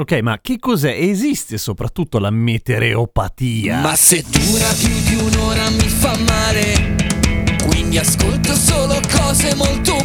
Ok, ma che cos'è? Esiste soprattutto la metereopatia? Ma se dura più di un'ora mi fa male, quindi ascolto solo cose molto.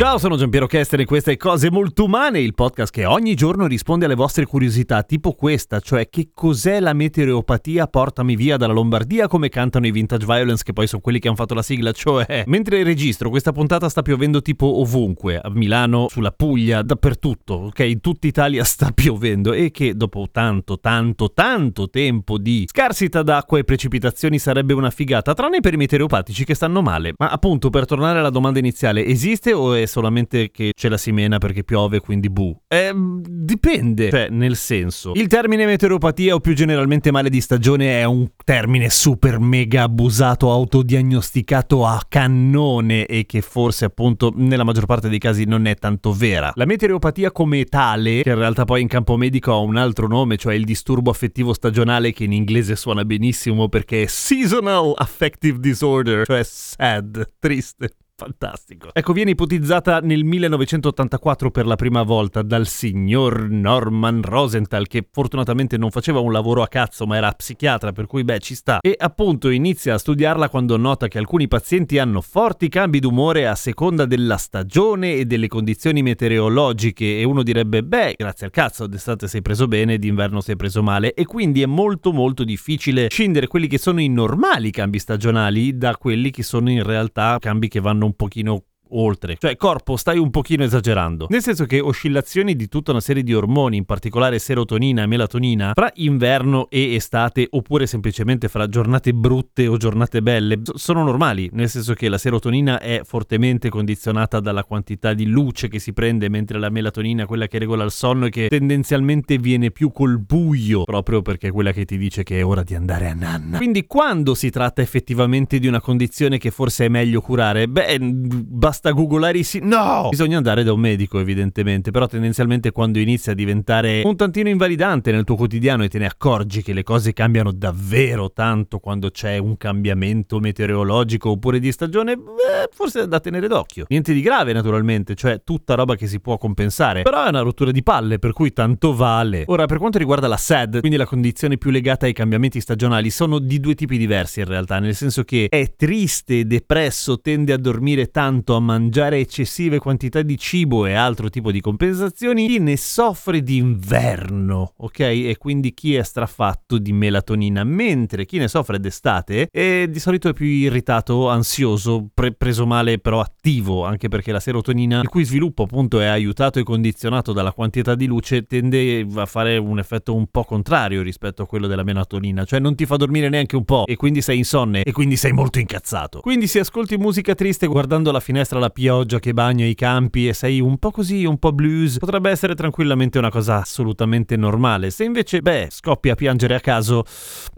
Ciao, sono Giampiero Kester e queste Cose Molto Umane, il podcast che ogni giorno risponde alle vostre curiosità, tipo questa, cioè che cos'è la meteoropatia portami via dalla Lombardia come cantano i Vintage Violence che poi sono quelli che hanno fatto la sigla, cioè mentre registro questa puntata sta piovendo tipo ovunque, a Milano, sulla Puglia, dappertutto, ok? In tutta Italia sta piovendo e che dopo tanto, tanto, tanto tempo di scarsità d'acqua e precipitazioni sarebbe una figata, tranne per i meteoropatici che stanno male. Ma appunto, per tornare alla domanda iniziale, esiste o è solamente che c'è la simena perché piove, quindi bu. Eh, dipende, cioè, nel senso. Il termine meteoropatia o più generalmente male di stagione è un termine super mega abusato, autodiagnosticato a cannone e che forse appunto nella maggior parte dei casi non è tanto vera. La meteoropatia come tale, che in realtà poi in campo medico ha un altro nome, cioè il disturbo affettivo stagionale che in inglese suona benissimo perché è seasonal affective disorder, cioè sad, triste. Fantastico. Ecco, viene ipotizzata nel 1984 per la prima volta dal signor Norman Rosenthal, che fortunatamente non faceva un lavoro a cazzo, ma era psichiatra, per cui beh, ci sta. E appunto inizia a studiarla quando nota che alcuni pazienti hanno forti cambi d'umore a seconda della stagione e delle condizioni meteorologiche. E uno direbbe, beh, grazie al cazzo, d'estate sei preso bene, d'inverno sei preso male. E quindi è molto molto difficile scindere quelli che sono i normali cambi stagionali da quelli che sono in realtà cambi che vanno un pochino oltre. Cioè, corpo, stai un pochino esagerando. Nel senso che oscillazioni di tutta una serie di ormoni, in particolare serotonina e melatonina, fra inverno e estate, oppure semplicemente fra giornate brutte o giornate belle, sono normali. Nel senso che la serotonina è fortemente condizionata dalla quantità di luce che si prende, mentre la melatonina quella che regola il sonno e che tendenzialmente viene più col buio, proprio perché è quella che ti dice che è ora di andare a nanna. Quindi, quando si tratta effettivamente di una condizione che forse è meglio curare, beh, basta basta googolare i siti. No! Bisogna andare da un medico, evidentemente, però tendenzialmente quando inizia a diventare un tantino invalidante nel tuo quotidiano e te ne accorgi che le cose cambiano davvero tanto quando c'è un cambiamento meteorologico oppure di stagione, beh, forse è da tenere d'occhio. Niente di grave, naturalmente, cioè tutta roba che si può compensare, però è una rottura di palle, per cui tanto vale. Ora, per quanto riguarda la SAD, quindi la condizione più legata ai cambiamenti stagionali, sono di due tipi diversi in realtà, nel senso che è triste depresso, tende a dormire tanto, a mangiare eccessive quantità di cibo e altro tipo di compensazioni, chi ne soffre d'inverno, ok? E quindi chi è strafatto di melatonina, mentre chi ne soffre d'estate è di solito è più irritato, ansioso, pre- preso male però attivo, anche perché la serotonina, il cui sviluppo appunto è aiutato e condizionato dalla quantità di luce, tende a fare un effetto un po' contrario rispetto a quello della melatonina, cioè non ti fa dormire neanche un po' e quindi sei insonne e quindi sei molto incazzato. Quindi se ascolti musica triste guardando la finestra la pioggia che bagna i campi e sei un po' così, un po' blues, potrebbe essere tranquillamente una cosa assolutamente normale. Se invece, beh, scoppi a piangere a caso,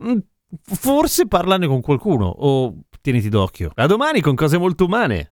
mm, forse parlane con qualcuno o tieniti d'occhio. A domani con cose molto umane.